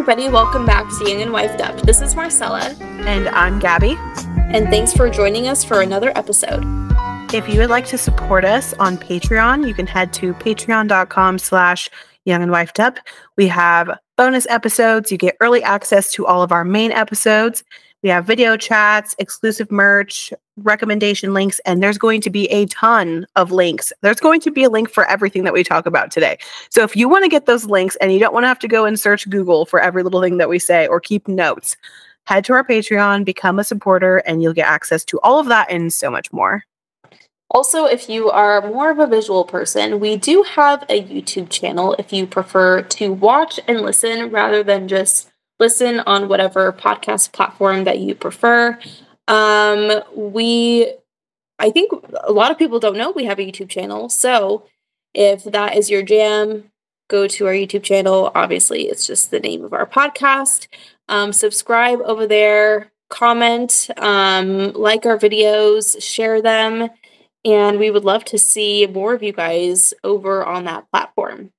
Everybody. Welcome back to Young and Wifed Up. This is Marcella. And I'm Gabby. And thanks for joining us for another episode. If you would like to support us on Patreon, you can head to patreon.com slash young and wifed up. We have bonus episodes. You get early access to all of our main episodes. We have video chats, exclusive merch, recommendation links, and there's going to be a ton of links. There's going to be a link for everything that we talk about today. So if you want to get those links and you don't want to have to go and search Google for every little thing that we say or keep notes, head to our Patreon, become a supporter, and you'll get access to all of that and so much more. Also, if you are more of a visual person, we do have a YouTube channel if you prefer to watch and listen rather than just listen on whatever podcast platform that you prefer. Um, we, I think a lot of people don't know we have a YouTube channel. So if that is your jam, go to our YouTube channel. Obviously, it's just the name of our podcast. Um, subscribe over there, comment, um, like our videos, share them. And we would love to see more of you guys over on that platform.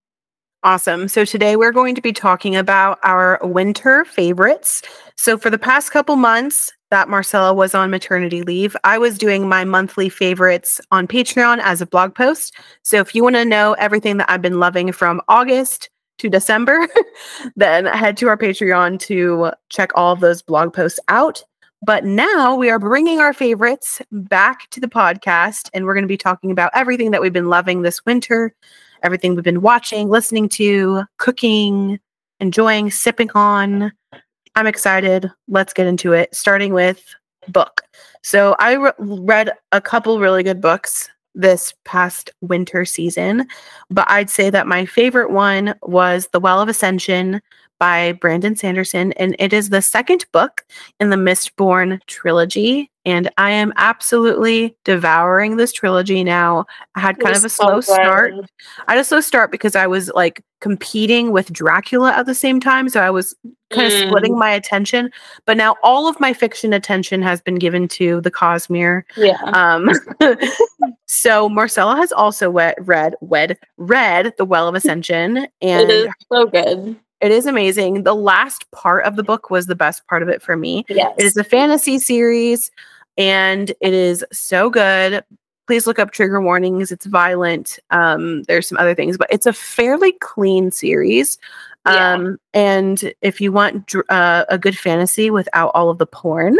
Awesome. So today we're going to be talking about our winter favorites. So for the past couple months that Marcella was on maternity leave, I was doing my monthly favorites on Patreon as a blog post. So if you want to know everything that I've been loving from August to December, then head to our Patreon to check all of those blog posts out. But now we are bringing our favorites back to the podcast, and we're going to be talking about everything that we've been loving this winter everything we've been watching, listening to, cooking, enjoying, sipping on. I'm excited. Let's get into it, starting with book. So I re- read a couple really good books this past winter season, but I'd say that my favorite one was The Well of Ascension by Brandon Sanderson, and it is the second book in the Mistborn trilogy. And I am absolutely devouring this trilogy now. I had kind of a so slow start. I had a slow start because I was like competing with Dracula at the same time. So I was kind mm. of splitting my attention. But now all of my fiction attention has been given to the Cosmere. Yeah. Um, so Marcella has also read, read, read, read The Well of Ascension. And it is so good. It is amazing. The last part of the book was the best part of it for me. Yes. It is a fantasy series and it is so good. Please look up trigger warnings. It's violent. Um, there's some other things, but it's a fairly clean series. Yeah. Um, and if you want uh, a good fantasy without all of the porn,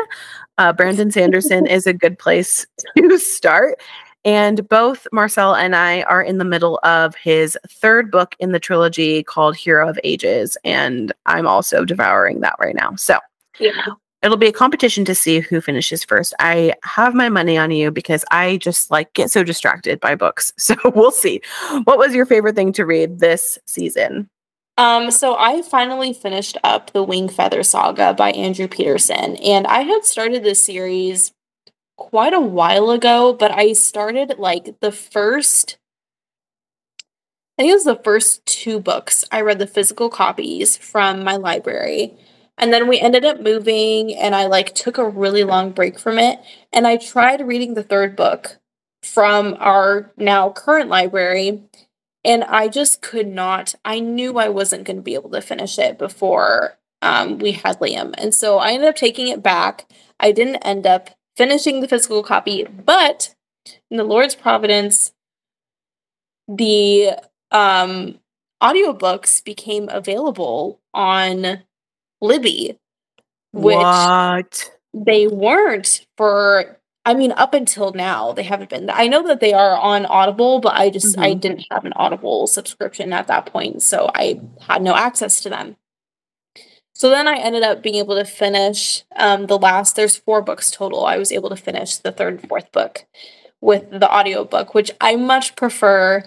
uh, Brandon Sanderson is a good place to start. And both Marcel and I are in the middle of his third book in the trilogy called Hero of Ages. And I'm also devouring that right now. So yeah. it'll be a competition to see who finishes first. I have my money on you because I just like get so distracted by books. So we'll see. What was your favorite thing to read this season? Um, so I finally finished up the Wing Feather Saga by Andrew Peterson, and I had started this series quite a while ago, but I started like the first I think it was the first two books. I read the physical copies from my library. And then we ended up moving and I like took a really long break from it and I tried reading the third book from our now current library and I just could not. I knew I wasn't going to be able to finish it before um, we had Liam. And so I ended up taking it back. I didn't end up finishing the physical copy, but in the Lord's providence, the um, audiobooks became available on Libby, which what? they weren't for. I mean, up until now, they haven't been. I know that they are on Audible, but I just mm-hmm. I didn't have an Audible subscription at that point, so I had no access to them. So then I ended up being able to finish um, the last, there's four books total. I was able to finish the third and fourth book with the audiobook, which I much prefer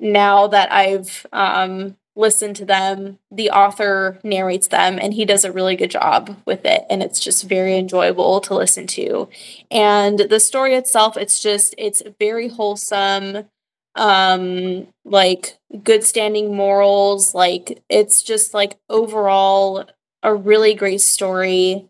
now that I've um, listened to them. The author narrates them and he does a really good job with it. And it's just very enjoyable to listen to. And the story itself, it's just, it's very wholesome um like good standing morals like it's just like overall a really great story.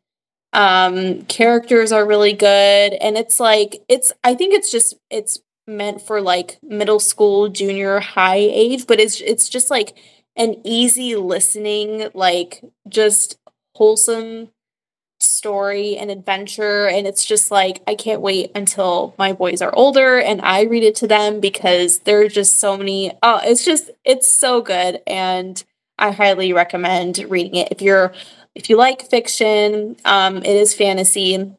Um, characters are really good, and it's like it's. I think it's just it's meant for like middle school, junior high age, but it's it's just like an easy listening, like just wholesome story and adventure. And it's just like, I can't wait until my boys are older and I read it to them because there are just so many. Oh, it's just, it's so good. And I highly recommend reading it. If you're, if you like fiction, um, it is fantasy.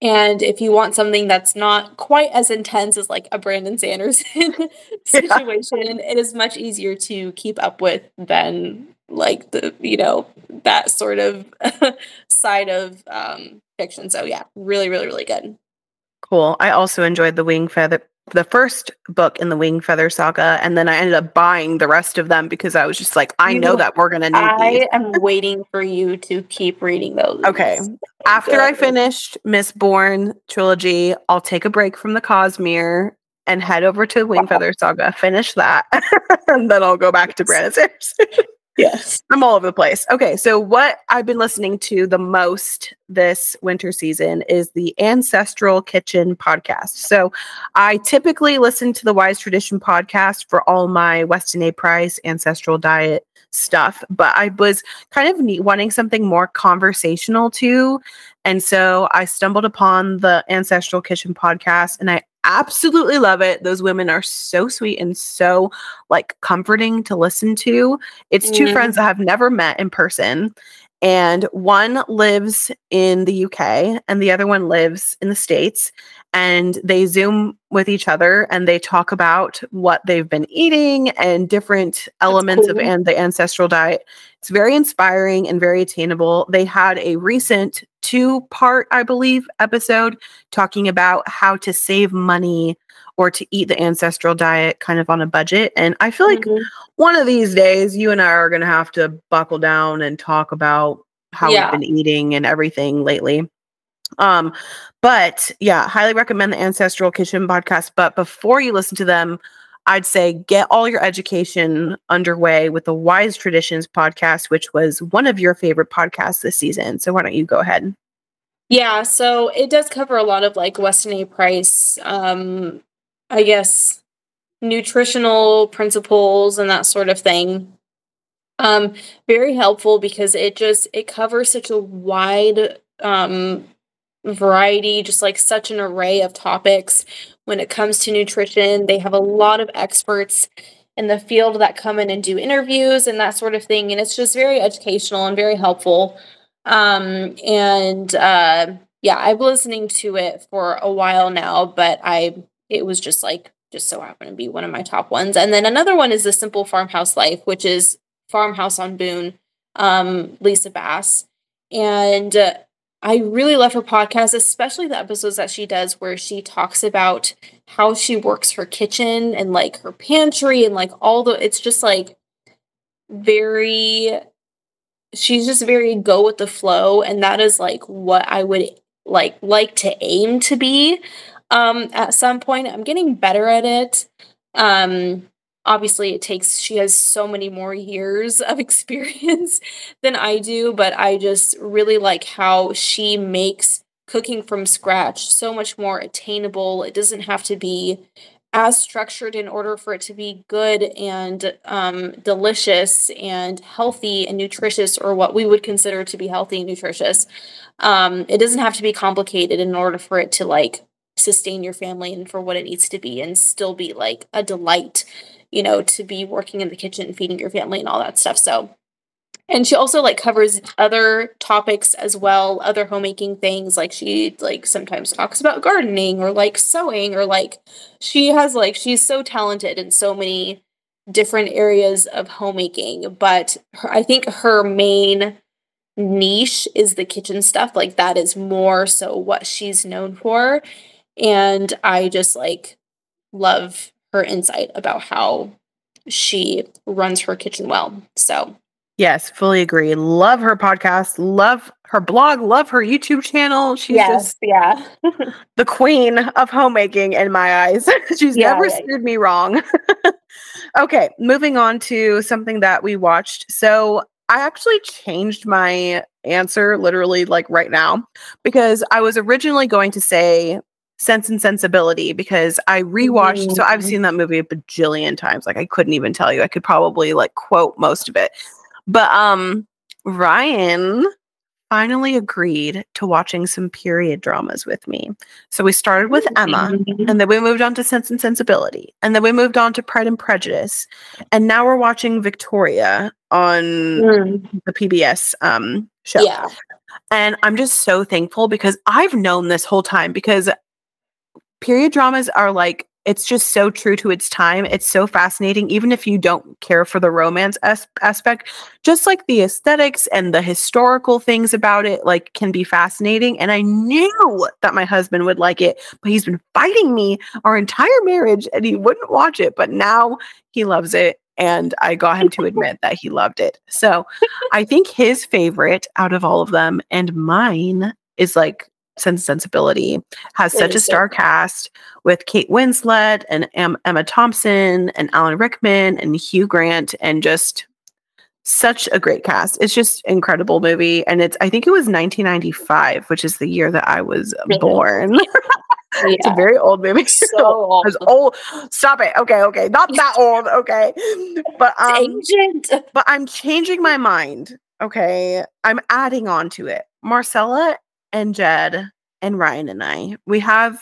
And if you want something that's not quite as intense as like a Brandon Sanderson situation, yeah. it is much easier to keep up with than like the you know that sort of side of um, fiction. So yeah, really, really, really good. Cool. I also enjoyed the Wing Feather, the first book in the Wing Feather saga, and then I ended up buying the rest of them because I was just like, I you know, that we're gonna need. I these. am waiting for you to keep reading those. Okay. After good. I finished Mistborn trilogy, I'll take a break from the Cosmere and head over to Wing Feather Saga, finish that, and then I'll go back to Brandon Sanderson. Yes. I'm all over the place. Okay. So, what I've been listening to the most this winter season is the Ancestral Kitchen podcast. So, I typically listen to the Wise Tradition podcast for all my Weston A. Price ancestral diet stuff, but I was kind of wanting something more conversational too. And so I stumbled upon the Ancestral Kitchen podcast and I absolutely love it. Those women are so sweet and so like comforting to listen to. It's two mm. friends that I've never met in person. And one lives in the UK and the other one lives in the States. And they Zoom with each other and they talk about what they've been eating and different elements cool. of and the ancestral diet. It's very inspiring and very attainable. They had a recent two part, I believe, episode talking about how to save money or to eat the ancestral diet kind of on a budget. And I feel like mm-hmm. one of these days, you and I are going to have to buckle down and talk about how yeah. we've been eating and everything lately. Um, but yeah, highly recommend the Ancestral Kitchen podcast. But before you listen to them, I'd say get all your education underway with the Wise Traditions podcast, which was one of your favorite podcasts this season. So why don't you go ahead? Yeah, so it does cover a lot of like Weston A. Price, um, I guess, nutritional principles and that sort of thing. Um, very helpful because it just it covers such a wide um variety, just like such an array of topics when it comes to nutrition. They have a lot of experts in the field that come in and do interviews and that sort of thing. And it's just very educational and very helpful. Um, and uh, yeah, I've been listening to it for a while now, but I it was just like just so happened to be one of my top ones. And then another one is the Simple Farmhouse Life, which is Farmhouse on Boone, um, Lisa Bass. And uh, I really love her podcast, especially the episodes that she does where she talks about how she works her kitchen and like her pantry and like all the it's just like very she's just very go with the flow and that is like what I would like like to aim to be um at some point. I'm getting better at it. Um obviously it takes she has so many more years of experience than I do, but I just really like how she makes cooking from scratch so much more attainable. It doesn't have to be as structured in order for it to be good and um, delicious and healthy and nutritious, or what we would consider to be healthy and nutritious. Um, it doesn't have to be complicated in order for it to like sustain your family and for what it needs to be and still be like a delight you know, to be working in the kitchen and feeding your family and all that stuff. So, and she also like covers other topics as well, other homemaking things. Like she like sometimes talks about gardening or like sewing or like she has like she's so talented in so many different areas of homemaking. But her, I think her main niche is the kitchen stuff. Like that is more so what she's known for. And I just like love her insight about how she runs her kitchen well. So, yes, fully agree. Love her podcast, love her blog, love her YouTube channel. She's yes, just yeah. the queen of homemaking in my eyes. She's yeah, never yeah, steered me wrong. okay, moving on to something that we watched. So, I actually changed my answer literally like right now because I was originally going to say Sense and Sensibility because I rewatched. Mm-hmm. So I've mm-hmm. seen that movie a bajillion times. Like I couldn't even tell you. I could probably like quote most of it. But um, Ryan finally agreed to watching some period dramas with me. So we started with Emma, mm-hmm. and then we moved on to Sense and Sensibility, and then we moved on to Pride and Prejudice, and now we're watching Victoria on mm. the PBS um, show. Yeah. And I'm just so thankful because I've known this whole time because period dramas are like it's just so true to its time. It's so fascinating, even if you don't care for the romance as- aspect. Just like the aesthetics and the historical things about it, like can be fascinating. And I knew that my husband would like it, but he's been fighting me our entire marriage, and he wouldn't watch it. But now he loves it, and I got him to admit that he loved it. So I think his favorite out of all of them, and mine is like Sense of Sensibility has such a star cast with Kate Winslet and Emma Thompson and Alan Rickman and Hugh Grant and just such a great cast. It's just incredible movie and it's I think it was 1995, which is the year that I was born. Yeah. it's a very old movie. So old. It's old. Stop it. Okay, okay. Not that old, okay. But um ancient. But I'm changing my mind. Okay. I'm adding on to it. Marcella and Jed and Ryan and I, we have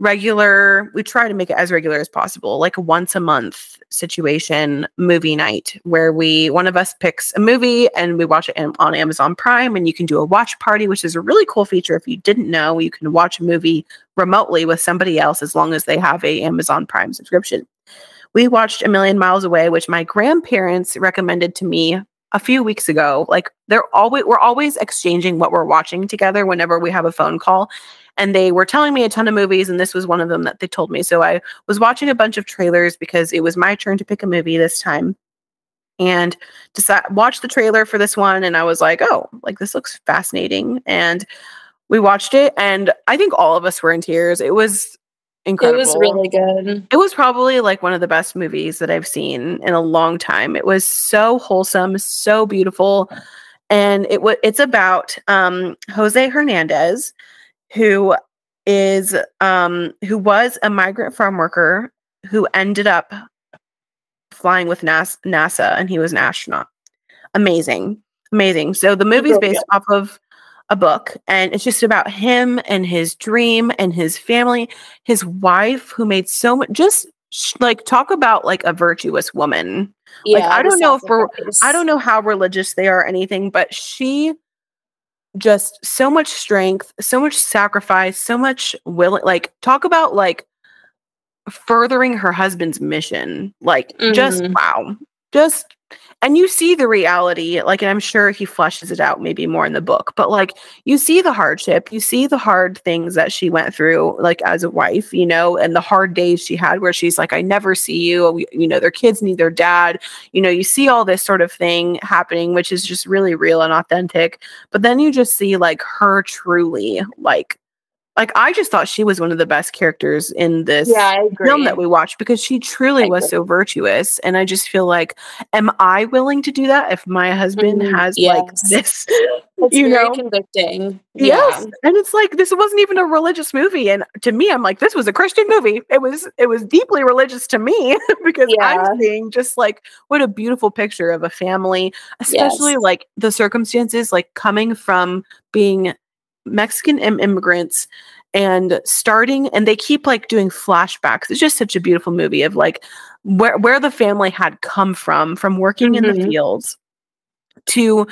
regular, we try to make it as regular as possible, like a once a month situation movie night where we, one of us picks a movie and we watch it on Amazon Prime and you can do a watch party, which is a really cool feature. If you didn't know, you can watch a movie remotely with somebody else as long as they have a Amazon Prime subscription. We watched A Million Miles Away, which my grandparents recommended to me a few weeks ago. Like they're always we're always exchanging what we're watching together whenever we have a phone call. And they were telling me a ton of movies, and this was one of them that they told me. So I was watching a bunch of trailers because it was my turn to pick a movie this time. And decide watch the trailer for this one, and I was like, oh, like this looks fascinating. And we watched it, and I think all of us were in tears. It was incredible. It was really good. It was probably like one of the best movies that I've seen in a long time. It was so wholesome, so beautiful. And it was it's about um, Jose Hernandez, who is um, who was a migrant farm worker who ended up flying with NASA, NASA and he was an astronaut. Amazing. Amazing. So the movie's based off of a book and it's just about him and his dream and his family his wife who made so much just like talk about like a virtuous woman. Yeah, like i don't know if we're i don't know how religious they are or anything but she just so much strength so much sacrifice so much willing like talk about like furthering her husband's mission. Like mm-hmm. just wow. Just and you see the reality like and i'm sure he fleshes it out maybe more in the book but like you see the hardship you see the hard things that she went through like as a wife you know and the hard days she had where she's like i never see you oh, you know their kids need their dad. You know you see all this sort of thing happening which is just really real and authentic but then you just see like her truly like like I just thought she was one of the best characters in this yeah, film that we watched because she truly I was agree. so virtuous. And I just feel like, am I willing to do that if my husband mm-hmm. has yes. like this? It's you know, convicting. Yes, yeah. and it's like this wasn't even a religious movie, and to me, I'm like, this was a Christian movie. It was, it was deeply religious to me because yeah. I'm seeing just like what a beautiful picture of a family, especially yes. like the circumstances, like coming from being Mexican Im- immigrants and starting and they keep like doing flashbacks. It's just such a beautiful movie of like where where the family had come from from working mm-hmm. in the mm-hmm. fields to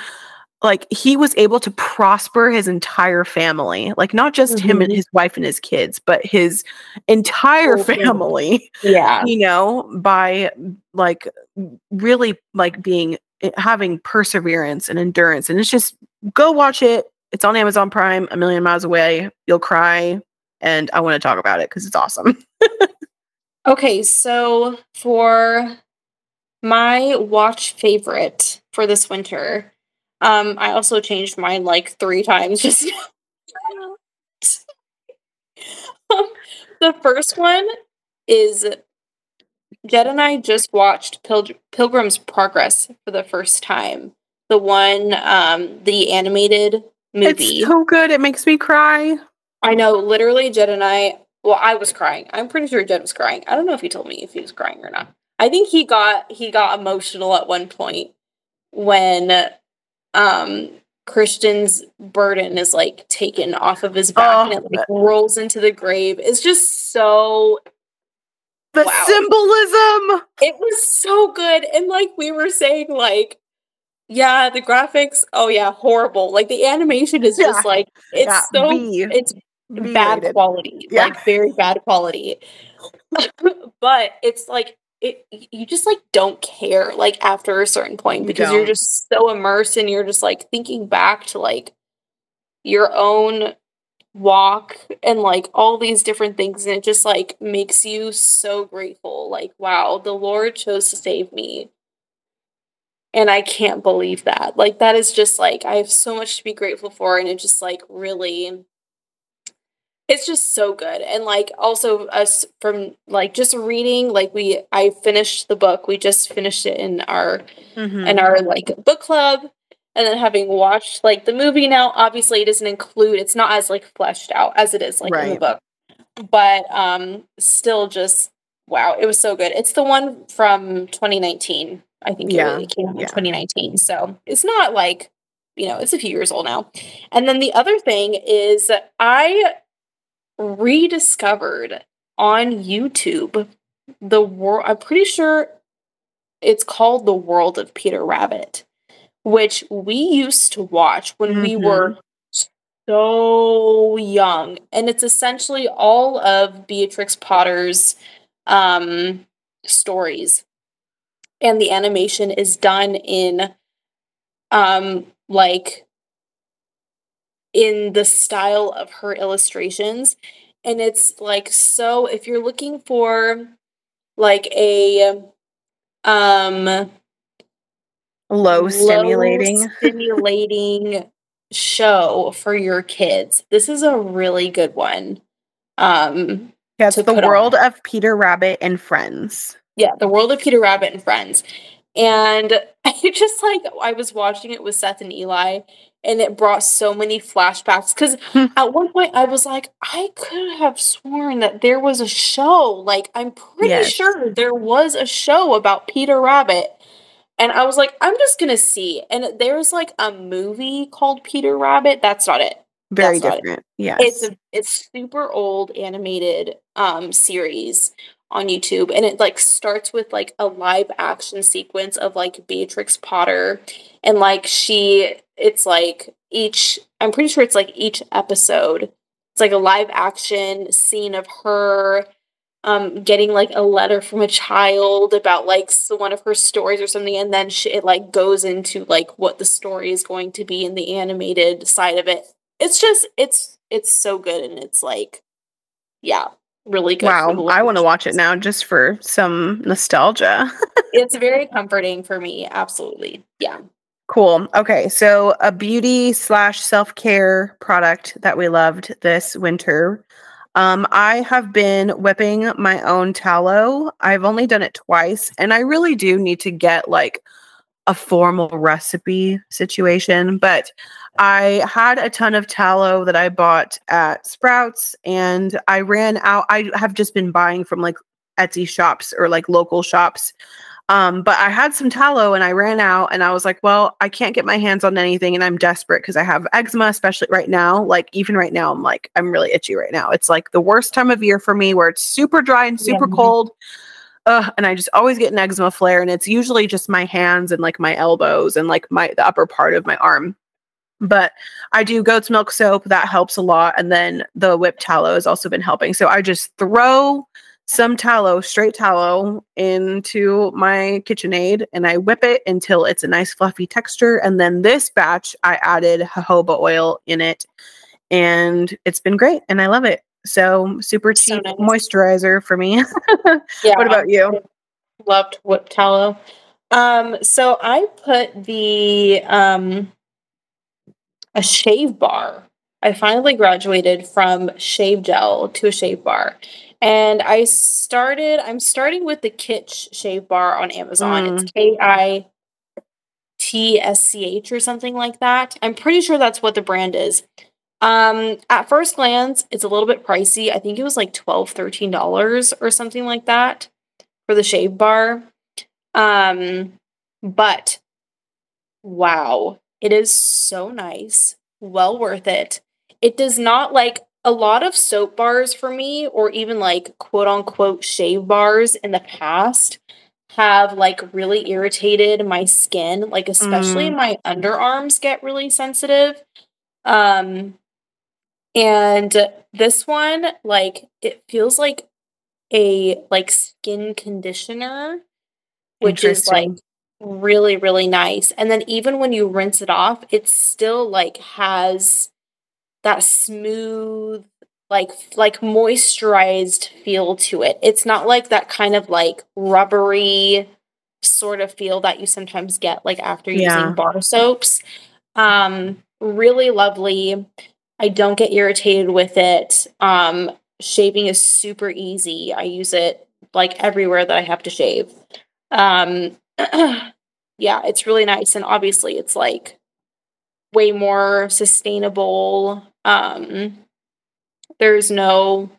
like he was able to prosper his entire family like not just mm-hmm. him and mm-hmm. his wife and his kids but his entire family yeah you know by like really like being eh, having perseverance and endurance and it's just go watch it it's on Amazon Prime, a million miles away. You'll cry, and I want to talk about it because it's awesome. okay, so for my watch favorite for this winter, um, I also changed mine like three times just um, the first one is Jed and I just watched Pil- Pilgrim's Progress for the first time. The one, um, the animated movie. It's so good. It makes me cry. I know, literally, Jed and I. Well, I was crying. I'm pretty sure Jed was crying. I don't know if he told me if he was crying or not. I think he got he got emotional at one point when um Christian's burden is like taken off of his back oh, and it like rolls into the grave. It's just so the wow. symbolism. It was so good. And like we were saying, like, yeah, the graphics, oh yeah, horrible. Like the animation is yeah. just like it's yeah. so B. it's B bad rated. quality. Yeah. Like very bad quality. but it's like it you just like don't care like after a certain point because you are just so immersed and you're just like thinking back to like your own walk and like all these different things and it just like makes you so grateful like wow the lord chose to save me and i can't believe that. Like that is just like i have so much to be grateful for and it just like really it's just so good. And like also us from like just reading like we i finished the book. We just finished it in our mm-hmm. in our like book club. And then having watched like the movie now obviously it doesn't include it's not as like fleshed out as it is like right. in the book. But um still just wow it was so good. It's the one from 2019 i think yeah. it came out yeah. in 2019 so it's not like you know it's a few years old now and then the other thing is i rediscovered on YouTube the world. I'm pretty sure it's called The World of Peter Rabbit, which we used to watch when mm-hmm. we were so young. And it's essentially all of Beatrix Potter's um, stories. And the animation is done in um like in the style of her illustrations. And it's like so if you're looking for like a um low stimulating low stimulating show for your kids. This is a really good one. Um yeah, it's the world on. of Peter Rabbit and friends. Yeah, the world of Peter Rabbit and friends. And I just like I was watching it with Seth and Eli and it brought so many flashbacks because hmm. at one point i was like i could have sworn that there was a show like i'm pretty yes. sure there was a show about peter rabbit. And i was like i'm just gonna see. And there's like a movie called peter rabbit. That's not it. Very that's different. Yeah it's a it's super old animated um series on YouTube and it like starts with like a live action sequence of like Beatrix Potter and like she it's like each i'm pretty sure it's like each episode it's like a live action scene of her um getting like a letter from a child about like one of her stories or something and then she, it like goes into like what the story is going to be in the animated side of it. It's just it's it's so good and it's like yeah really good wow i want to watch it now just for some nostalgia it's very comforting for me absolutely yeah Cool. Okay. So, a beauty slash self care product that we loved this winter. Um, I have been whipping my own tallow. I've only done it twice, and I really do need to get like a formal recipe situation. But I had a ton of tallow that I bought at Sprouts, and I ran out. I have just been buying from like Etsy shops or like local shops um, but I had some tallow and I ran out and I was like, well, I can't get my hands on anything and I'm desperate because I have eczema, especially right now. Like, even right now, I'm like, I'm really itchy right now. It's like the worst time of year for me where it's super dry and super yeah. cold. Uh, and I just always get an eczema flare, and it's usually just my hands and like my elbows and like my the upper part of my arm. But I do goat's milk soap that helps a lot, and then the whipped tallow has also been helping. So I just throw some tallow, straight tallow, into my KitchenAid and I whip it until it's a nice fluffy texture. And then this batch, I added jojoba oil in it and it's been great and I love it. So super cheap so nice. moisturizer for me. yeah. What about you? Loved whipped tallow. Um, so I put the um a shave bar. I finally graduated from shave gel to a shave bar. And I started, I'm starting with the Kitsch shave bar on Amazon. Mm. It's K I T S C H or something like that. I'm pretty sure that's what the brand is. Um, at first glance, it's a little bit pricey. I think it was like 12 $13 or something like that for the shave bar. Um, but wow, it is so nice. Well worth it. It does not like a lot of soap bars for me, or even like quote unquote shave bars in the past, have like really irritated my skin, like especially Mm. my underarms get really sensitive. Um and this one like it feels like a like skin conditioner which is like really really nice. And then even when you rinse it off, it still like has that smooth like like moisturized feel to it. It's not like that kind of like rubbery sort of feel that you sometimes get like after Yeah. using bar soaps. Um really lovely. I don't get irritated with it. Um shaving is super easy. I use it like everywhere that I have to shave. Um yeah, it's really nice and obviously it's like way more sustainable. Um there's no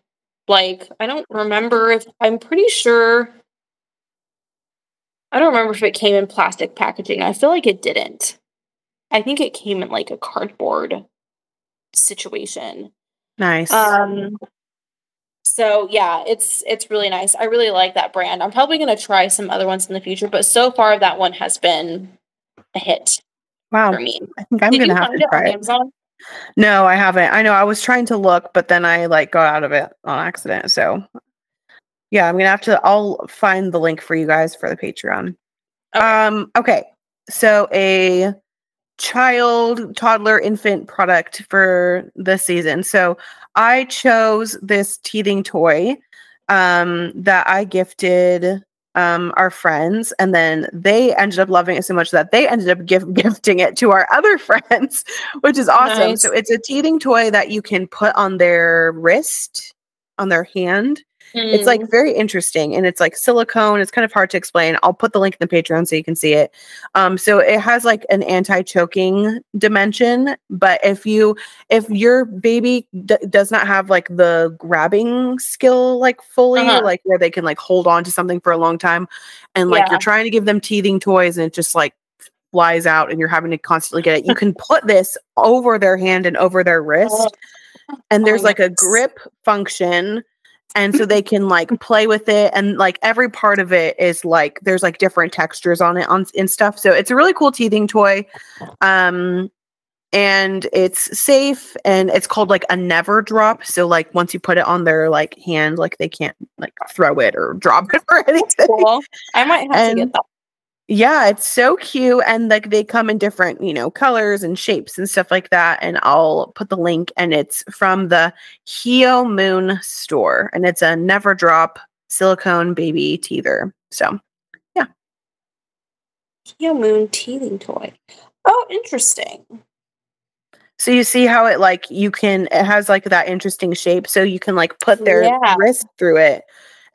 like I don't remember if I'm pretty sure I don't remember if it came in plastic packaging. I feel like it didn't. I think it came in like a cardboard situation. Nice. Um so yeah, it's it's really nice. I really like that brand. I'm probably going to try some other ones in the future, but so far that one has been a hit wow. for me. I think I'm gonna have to try on it. Amazon? No, I haven't. I know I was trying to look, but then I like got out of it on accident. So yeah, I'm gonna have to I'll find the link for you guys for the Patreon. Okay. Um, okay. So a child, toddler, infant product for this season. So I chose this teething toy um that I gifted um our friends and then they ended up loving it so much that they ended up gift- gifting it to our other friends which is awesome Nice. so it's a teething toy that you can put on their wrist on their hand it's like Mm. very interesting and it's like silicone. It's kind of hard to explain. I'll put the link in the Patreon so you can see it. Um, so it has like an anti-choking dimension, but if you if your baby d- does not have like the grabbing skill like fully, Uh-huh. like where they can like hold on to something for a long time, and like Yeah. you're trying to give them teething toys and it just like flies out and you're having to constantly get it, you can put this over their hand and over their wrist and there's Oh, like a grip function and so they can like play with it and like every part of it is like there's like different textures on it on and stuff so it's a really cool teething toy um and it's safe and it's called like a never drop so like once you put it on their like hand like they can't like throw it or drop it or anything cool. I might have to get that. Yeah, it's so cute. And like they come in different, you know, colors and shapes and stuff like that. And I'll put the link and it's from the Heo Moon store. And it's a never drop silicone baby teether. So Kia Moon teething toy. Oh, interesting. so you see how it like you can it has like that interesting shape. So you can like put their Yeah. wrist through it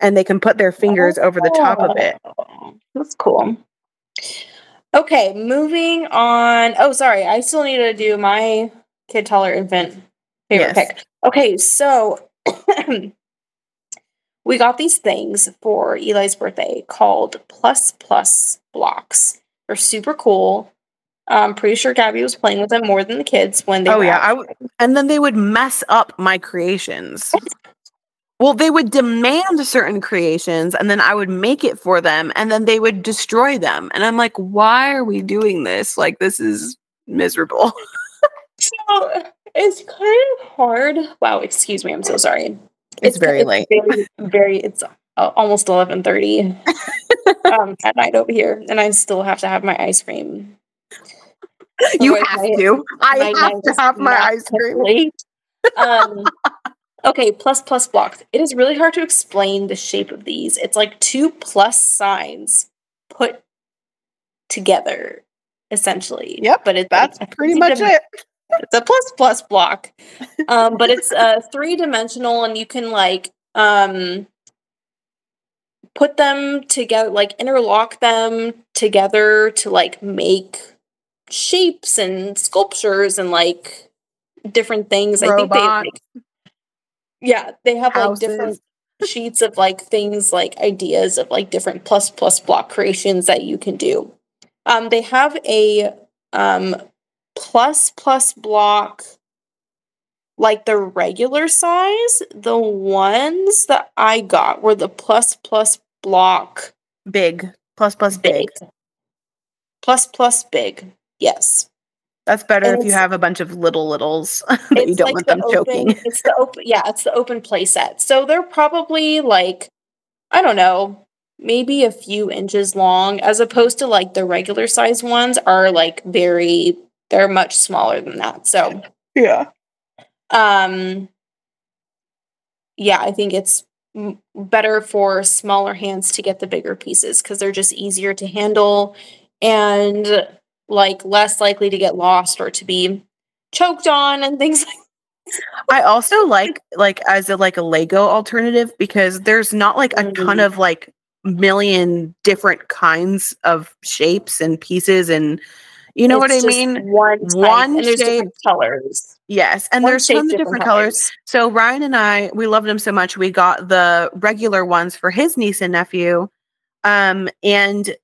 and they can put their fingers over the top of it. Oh, That's cool. Okay, moving on. Oh, sorry. I still need to do my kid, taller, infant favorite Yes. pick. Okay, so we got these things for Eli's birthday called Plus Plus blocks. They're super cool. I'm pretty sure Gabby was playing with them more than the kids when they Oh yeah. I w- and then they would mess up my creations. Well, they would demand certain creations and then I would make it for them and then they would destroy them. And I'm like, why are we doing this? Like this is miserable. So it's kind of hard. Wow, excuse me. I'm so sorry. It's very late. Very, very it's uh, almost 11:30 um, at night over here, and I still have to have my ice cream. you have my- to. I have to have my ice cream. complete. Um, okay, plus plus blocks. It is really hard to explain the shape of these. It's like two plus signs put together, essentially. Yep, but it's That's like pretty much it. It's a plus plus block, um, but it's uh, three dimensional, and you can like um, put them together, like interlock them together to like make shapes and sculptures and like different things. Robot. I think they like, yeah, they have like Houses. different sheets of like things like ideas of like different plus plus block creations that you can do. Um, they have a um plus plus block like the regular size. The ones that I got were the plus plus block Big. Plus plus big. big. Plus plus big. Yes. That's better And if you have a bunch of little littles that you don't like want the them open, choking. It's the open yeah, it's the open play set. So they're probably like I don't know, maybe a few inches long as opposed to like the regular size ones are like very they're much smaller than that. So Yeah. um yeah, I think it's m- better for smaller hands to get the bigger pieces cuz they're just easier to handle and like less likely to get lost or to be choked on and things like I also like like as a like a Lego alternative because there's not like a ton Mm. of like million different kinds of shapes and pieces and you know what I mean? One, One shape- different colors. Yes, and One there's shape, tons of different colors. So Ryan and I, we loved them so much. We got the regular ones for his niece and nephew, um, and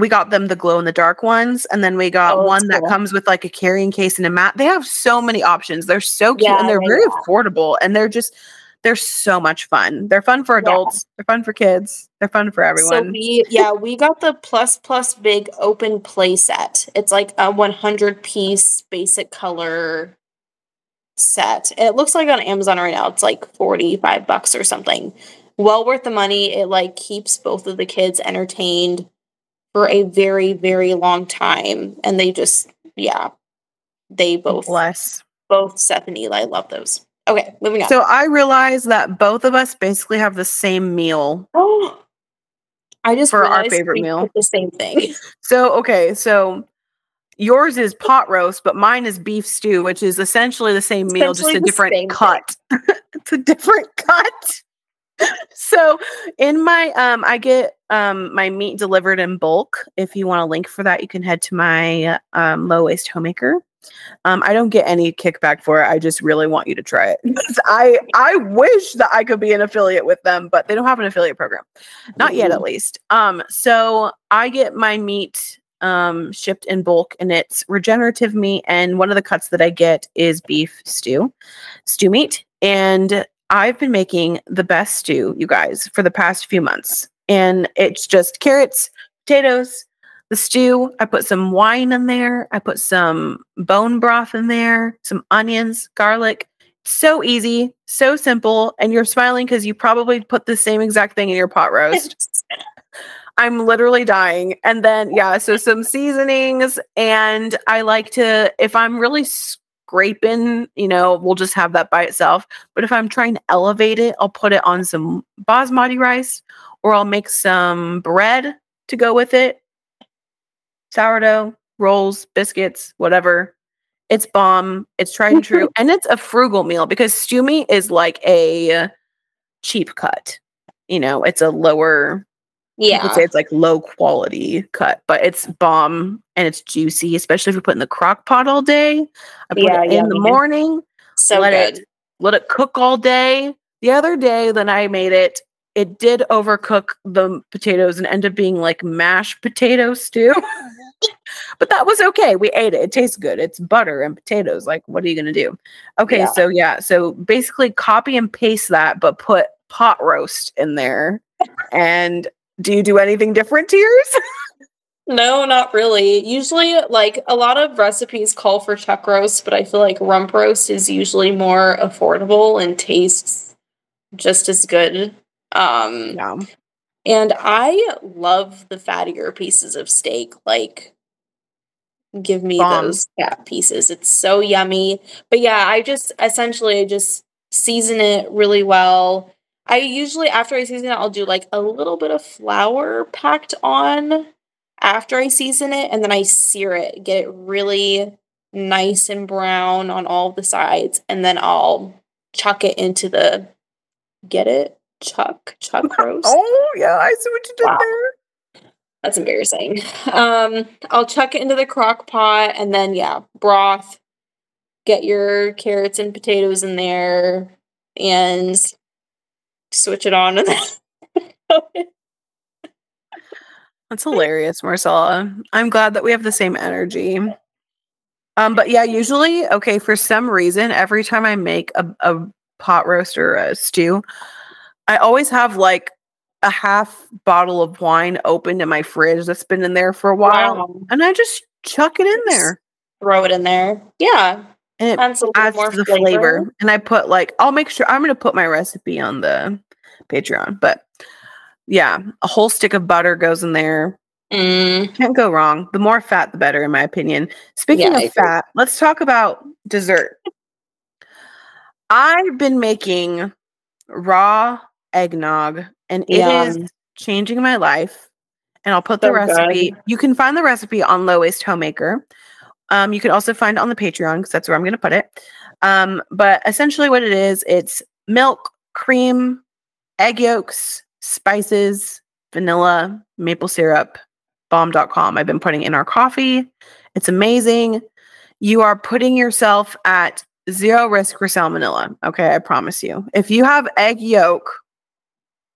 we got them the glow in the dark ones, and then we got Oh, one that cool. comes with like a carrying case and a mat. They have so many options. They're so cute Yeah, and they're yeah, very yeah. affordable, and they're just they're so much fun. They're fun for adults. They're fun for kids. They're fun for So everyone. we yeah we got the plus plus big open play set. It's like a 100 piece basic color set. It looks like on Amazon right now it's like 45 bucks or something. Well worth the money. It like keeps both of the kids entertained for a very very long time and they just yeah they both Bless. both Seth and Eli love those. Okay, moving on. So I realized that both of us basically have the same meal Oh, I just For our favorite meal. The same thing. So okay, so yours is pot roast, but mine is beef stew, which is essentially the same meal, just a different cut. it's a different cut. So in my um I get um my meat delivered in bulk. If you want a link for that, you can head to my um low waste homemaker. Um, I don't get any kickback for it. I just really want you to try it. I I wish that I could be an affiliate with them, but they don't have an affiliate program. Not yet, at least. Um, so I get my meat um shipped in bulk and it's regenerative meat. And one of the cuts that I get is beef stew, stew meat. And I've been making the best stew, you guys, for the past few months. And it's just carrots, potatoes, the stew. I put some wine in there. I put some bone broth in there, some onions, garlic. So easy, so simple. And you're smiling because you probably put the same exact thing in your pot roast. I'm literally dying. And then, yeah, so some seasonings. And I like to, if I'm really scraping, you know, we'll just have that by itself. But if I'm trying to elevate it, I'll put it on some basmati rice or I'll make some bread to go with it. Sourdough, rolls, biscuits, whatever. It's bomb. It's tried and true. and it's a frugal meal because stew meat is like a cheap cut. You know, it's a lower yeah. Say it's like low quality cut, but it's bomb and it's juicy, especially if you put in the crock pot all day. I put Yeah, it in the yummy. morning, so let good. it let it cook all day. The other day then I made it, it did overcook the potatoes and end up being like mashed potato stew. but that was okay. We ate it. It tastes good. It's butter and potatoes. Like, what are you gonna do? Okay, Yeah. so yeah, so basically copy and paste that, but put pot roast in there. And do you do anything different to yours? No, not really. Usually, like a lot of recipes call for chuck roast, but I feel like rump roast is usually more affordable and tastes just as good. Um, yeah. and I love the fattier pieces of steak. Like, give me Bomb. those fat pieces. It's so yummy. But yeah, I just essentially I just season it really well. I usually after I season it, I'll do like a little bit of flour packed on after I season it, and then I sear it, get it really nice and brown on all the sides, and then I'll chuck it into the get it chuck chuck roast. Oh yeah, I see what you did Wow. there. That's embarrassing. Um, I'll chuck it into the crock pot and then yeah, broth, get your carrots and potatoes in there and switch it on and then That's hilarious, Marcella. I'm glad that we have the same energy. Um, but yeah, usually, okay, for some reason, every time I make a, a pot roast or a stew, I always have like a half bottle of wine open in my fridge that's been in there for a while. Wow. And I just chuck it in there. throw it in there. Yeah. And it Adds adds to the flavor. flavor. And I put like I'll make sure I'm gonna put my recipe on the Patreon. But yeah, a whole stick of butter goes in there. Mm, Can't go wrong. The more fat, the better, in my opinion. Speaking Yeah, of fat, let's talk about dessert. I've been making raw eggnog, and it is Yum. changing my life. And I'll put the recipe. good. You can find the recipe on Low Waste Homemaker. Um, you can also find it on the Patreon because that's where I'm going to put it. Um, but essentially, what it is, it's milk, cream, egg yolks, spices, vanilla, maple syrup, bomb.com. I've been putting in our coffee. It's amazing. You are putting yourself at zero risk for salmonella. Okay, I promise you. If you have egg yolk,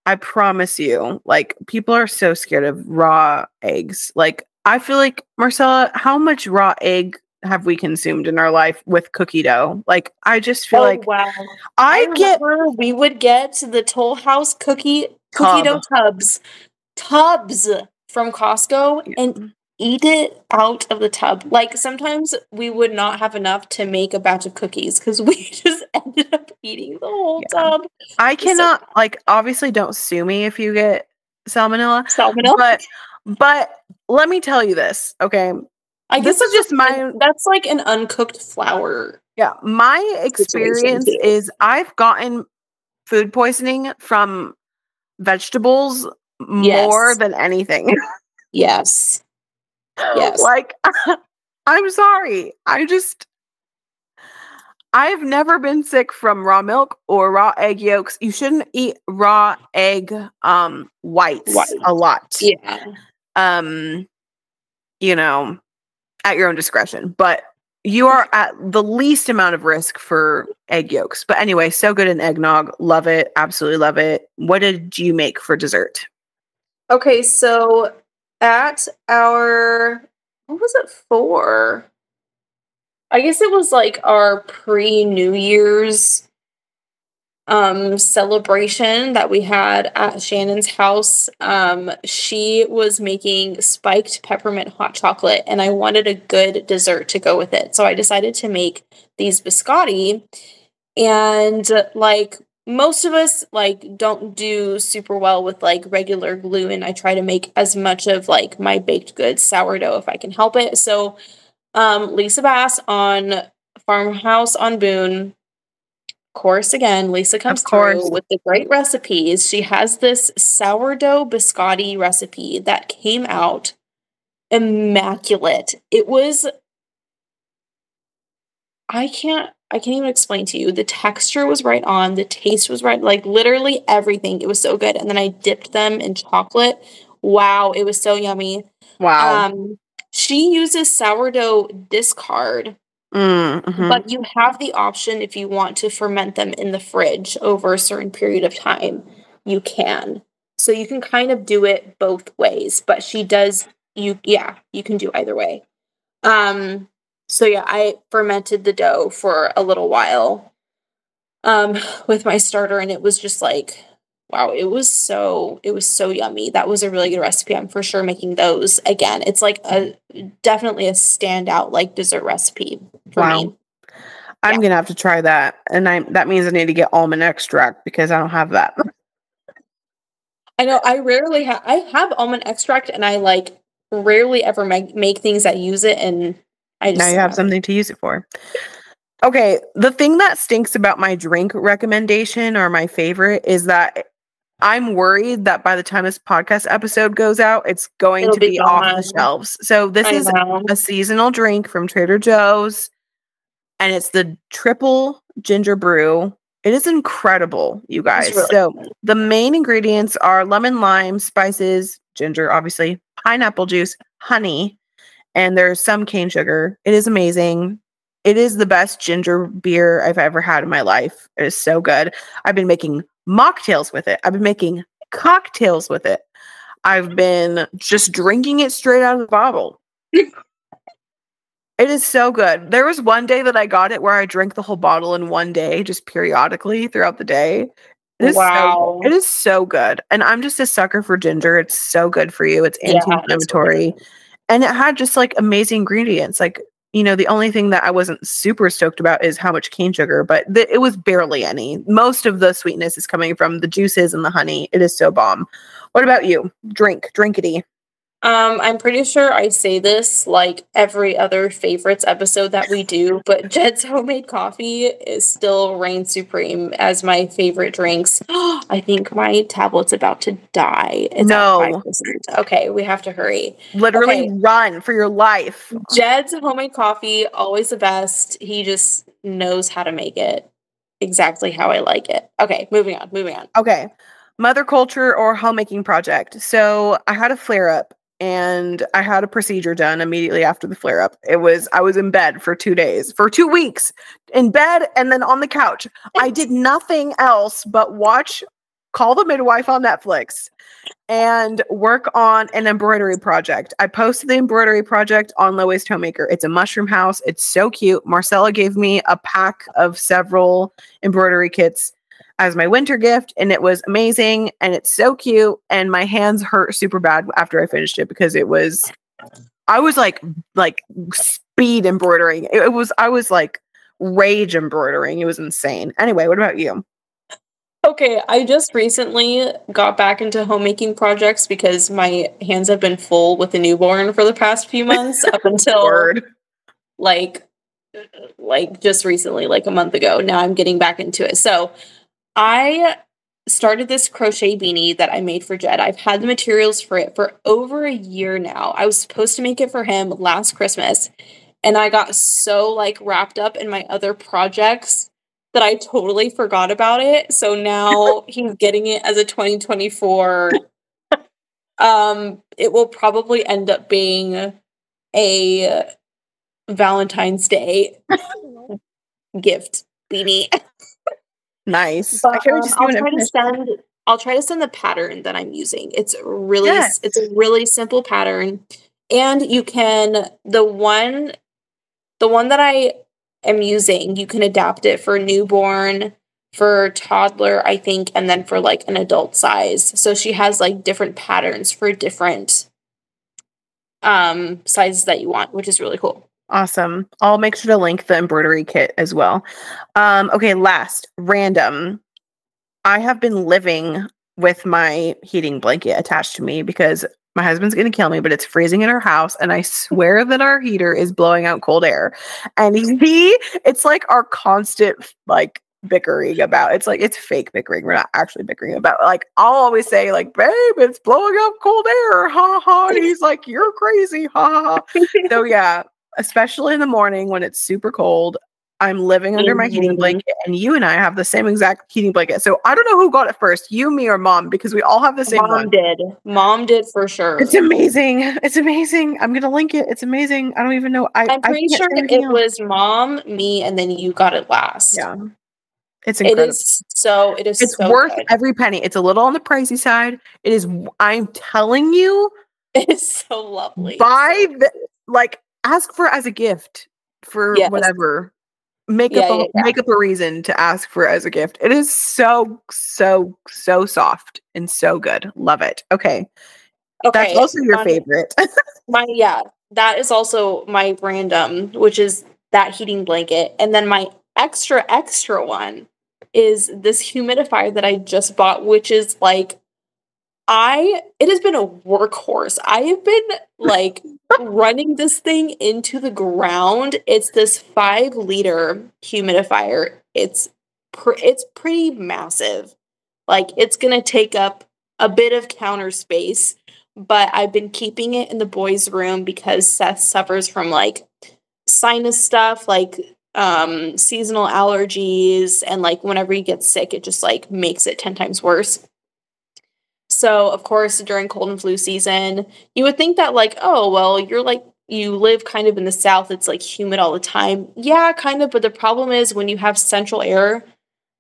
I promise you, like people are so scared of raw eggs. Like I feel like Marcella, how much raw egg have we consumed in our life with cookie dough? Like I just feel oh like wow! I get we would get the Toll House cookie cookie Tub. dough tubs, tubs from Costco, and eat it out of the tub. Like sometimes we would not have enough to make a batch of cookies because we just ended up eating the whole Yeah. tub. I so cannot like obviously don't sue me if you get salmonella, Salmonella. but but let me tell you this, okay? I this guess is just my- That's like an uncooked flour. Yeah, my experience is I've gotten food poisoning from vegetables more Yes. than anything. Yes. Yes. like I'm sorry. I just I've never been sick from raw milk or raw egg yolks. You shouldn't eat raw egg um whites White. a lot. Yeah. Um you know at your own discretion but you are at the least amount of risk for egg yolks. But anyway so good in eggnog. Love it. Absolutely love it. What did you make for dessert? Okay, so at our what was it for? I guess it was like our pre New Year's um celebration that we had at Shannon's house. Um she was making spiked peppermint hot chocolate and I wanted a good dessert to go with it. So I decided to make these biscotti and like most of us like don't do super well with like regular gluten. I try to make as much of like my baked goods sourdough if I can help it. So um Lisa Bass on Farmhouse on Boone. Of course, again, Lisa comes through with the great recipes. She has this sourdough biscotti recipe that came out immaculate. It was I can't I can't even explain to you. The texture was right on, the taste was right, like literally everything. It was so good. And then I dipped them in chocolate. Wow, it was so yummy. wow Um she uses sourdough discard, Mm, mhm. but you have the option if you want to ferment them in the fridge over a certain period of time. You can. So you can kind of do it both ways, but she does you yeah, you can do either way. Um so yeah, I fermented the dough for a little while um with my starter and it was just like wow, it was so it was so yummy. That was a really good recipe. I'm for sure making those again. It's like a definitely a standout like dessert recipe for Wow. me. i'm gonna have to try that and i that means i need to get almond extract because i don't have that I know I rarely have I have almond extract and I like rarely ever make make things that use it and I just now you have something to use it for. Okay, the thing that stinks about my drink recommendation or my favorite is that I'm worried that by the time this podcast episode goes out, it's going It'll to be be, off the shelves. So this I is know. a seasonal drink from Trader Joe's, and it's the triple ginger brew. It is incredible, you guys. really so the main ingredients are lemon, lime, spices, ginger, obviously, pineapple juice, honey, and there's some cane sugar. It is amazing. It is the best ginger beer I've ever had in my life. It is so good. I've been making mocktails with it. I've been making cocktails with it. I've been just drinking it straight out of the bottle. it is so good. There was one day that I got it where I drank the whole bottle in one day, just periodically throughout the day. It is wow. So, it is so good. And I'm just a sucker for ginger. It's so good for you. It's anti-inflammatory. Yeah, and it had just like amazing ingredients. Like, you know, the only thing that I wasn't super stoked about is how much cane sugar, but th- it was barely any. Most of the sweetness is coming from the juices and the honey. It is so bomb. What about you? Drink, drinkity. Um, I'm pretty sure I say this like every other favorites episode that we do, but Jed's homemade coffee is still reign supreme as my favorite drinks. I think my tablet's about to die. It's no. Okay, we have to hurry. Literally okay. run for your life. Jed's homemade coffee, always the best. He just knows how to make it exactly how I like it. Okay, moving on, moving on. Okay. Mother culture or homemaking project. So I had a flare up and I had a procedure done immediately after the flare up. It was I was in bed for 2 days, for 2 weeks, in bed and then on the couch. I did nothing else but watch Call the Midwife on Netflix and work on an embroidery project. I posted the embroidery project on Low Waste Homemaker. It's a mushroom house. It's so cute. Marcella gave me a pack of several embroidery kits as my winter gift and it was amazing and it's so cute and my hands hurt super bad after I finished it because it was I was like like speed embroidering. It, it was I was like rage embroidering. It was insane. Anyway, what about you? Okay, I just recently got back into homemaking projects because my hands have been full with a newborn for the past few months up until Word. like like just recently, like a month ago. Now I'm getting back into it. So I started this crochet beanie that I made for Jed. I've had the materials for it for over a year now. I was supposed to make it for him last Christmas, and I got so like wrapped up in my other projects that I totally forgot about it. So now he's getting it as a 2024. um it will probably end up being a Valentine's Day gift beanie. Nice. But, I um, I'll try to send. I'll try to send the pattern that I'm using. It's really yes. it's a really simple pattern, and you can the one the one that I am using. You can adapt it for newborn, for toddler, I think, and then for like an adult size. So she has like different patterns for different um sizes that you want, which is really cool. Awesome. I'll make sure to link the embroidery kit as well. Um, okay, last random. I have been living with my heating blanket attached to me because my husband's going to kill me, but it's freezing in our house. And I swear that our heater is blowing out cold air. And he, it's like our constant, like, bickering about it's like it's fake bickering we're not actually bickering about like i'll always say like babe it's blowing up cold air ha ha and he's like you're crazy ha ha so yeah especially in the morning when it's super cold. I'm living under my heating mm-hmm. blanket, and you and I have the same exact heating blanket. So I don't know who got it first, you, me, or mom, because we all have the same mom one. did. Mom did for sure. It's amazing. It's amazing. I'm gonna link it. It's amazing. I don't even know. I, am pretty sure it was mom, me, and then you got it last. Yeah. It's incredible. It is so. It is. It's so worth good. every penny. It's a little on the pricey side. It is. I'm telling you. It's so lovely. Buy the like ask for as a gift for yes. whatever. Make yeah, up a, yeah, make up a reason to ask for as a gift. It is so so so soft and so good. Love it. Okay. Okay. That's also your my, favorite. my yeah, that is also my random, which is that heating blanket. And then my extra extra one is this humidifier that I just bought, which is like I it has been a workhorse. I have been like running this thing into the ground. It's this 5 liter humidifier. It's it's pretty massive. Like it's going to take up a bit of counter space, but I've been keeping it in the boys' room because Seth suffers from like sinus stuff, like um seasonal allergies and like whenever he gets sick it just like makes it 10 times worse. So, of course, during cold and flu season, you would think that, like, oh, well, you're like you live kind of in the south, it's like humid all the time. Yeah, kind of. But the problem is when you have central air,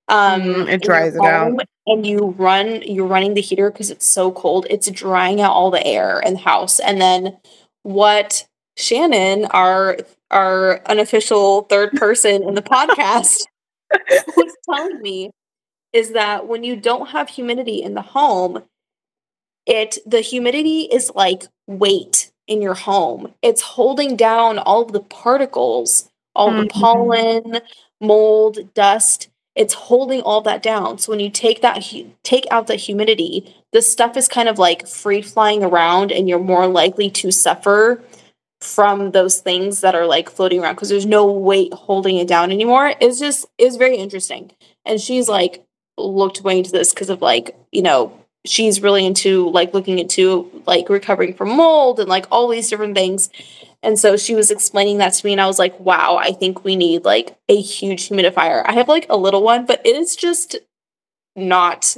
um, mm, it dries it out, and you run, you're running the heater because it's so cold. It's drying out all the air in the house, and then what Shannon, our our unofficial third person in the podcast, was telling me is that when you don't have humidity in the home, it the humidity is like weight in your home. It's holding down all of the particles, all mm-hmm. the pollen, mold, dust. It's holding all that down. So when you take that take out the humidity, the stuff is kind of like free flying around and you're more likely to suffer from those things that are like floating around because there's no weight holding it down anymore. It's just is very interesting. And she's like looked way into this because of like, you know, she's really into like looking into like recovering from mold and like all these different things. And so she was explaining that to me, and I was like, wow, I think we need like a huge humidifier. I have like a little one, but it is just not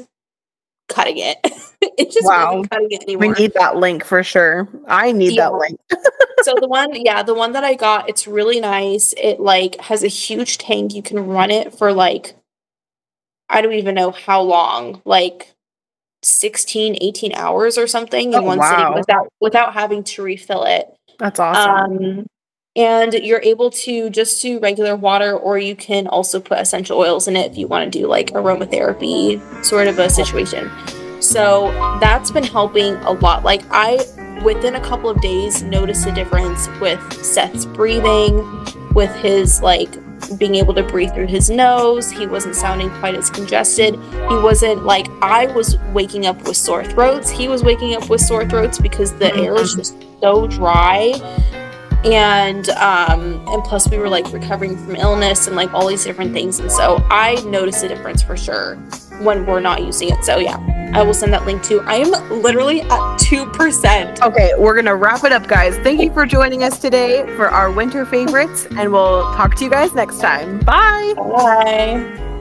cutting it. it just wow. cutting it anymore. We need that link for sure. I need yeah. that link. so the one, yeah, the one that I got, it's really nice. It like has a huge tank. You can run it for like I don't even know how long, like 16, 18 hours or something in oh, one wow. sitting without without having to refill it. That's awesome. Um, and you're able to just do regular water, or you can also put essential oils in it if you want to do like aromatherapy sort of a situation. So that's been helping a lot. Like, I within a couple of days noticed a difference with Seth's breathing, with his like being able to breathe through his nose. He wasn't sounding quite as congested. He wasn't like I was waking up with sore throats. He was waking up with sore throats because the mm-hmm. air is just so dry. And um and plus we were like recovering from illness and like all these different things. And so I noticed a difference for sure when we're not using it. So yeah, I will send that link too. I am literally at 2%. Okay, we're going to wrap it up, guys. Thank you for joining us today for our winter favorites, and we'll talk to you guys next time. Bye. Bye.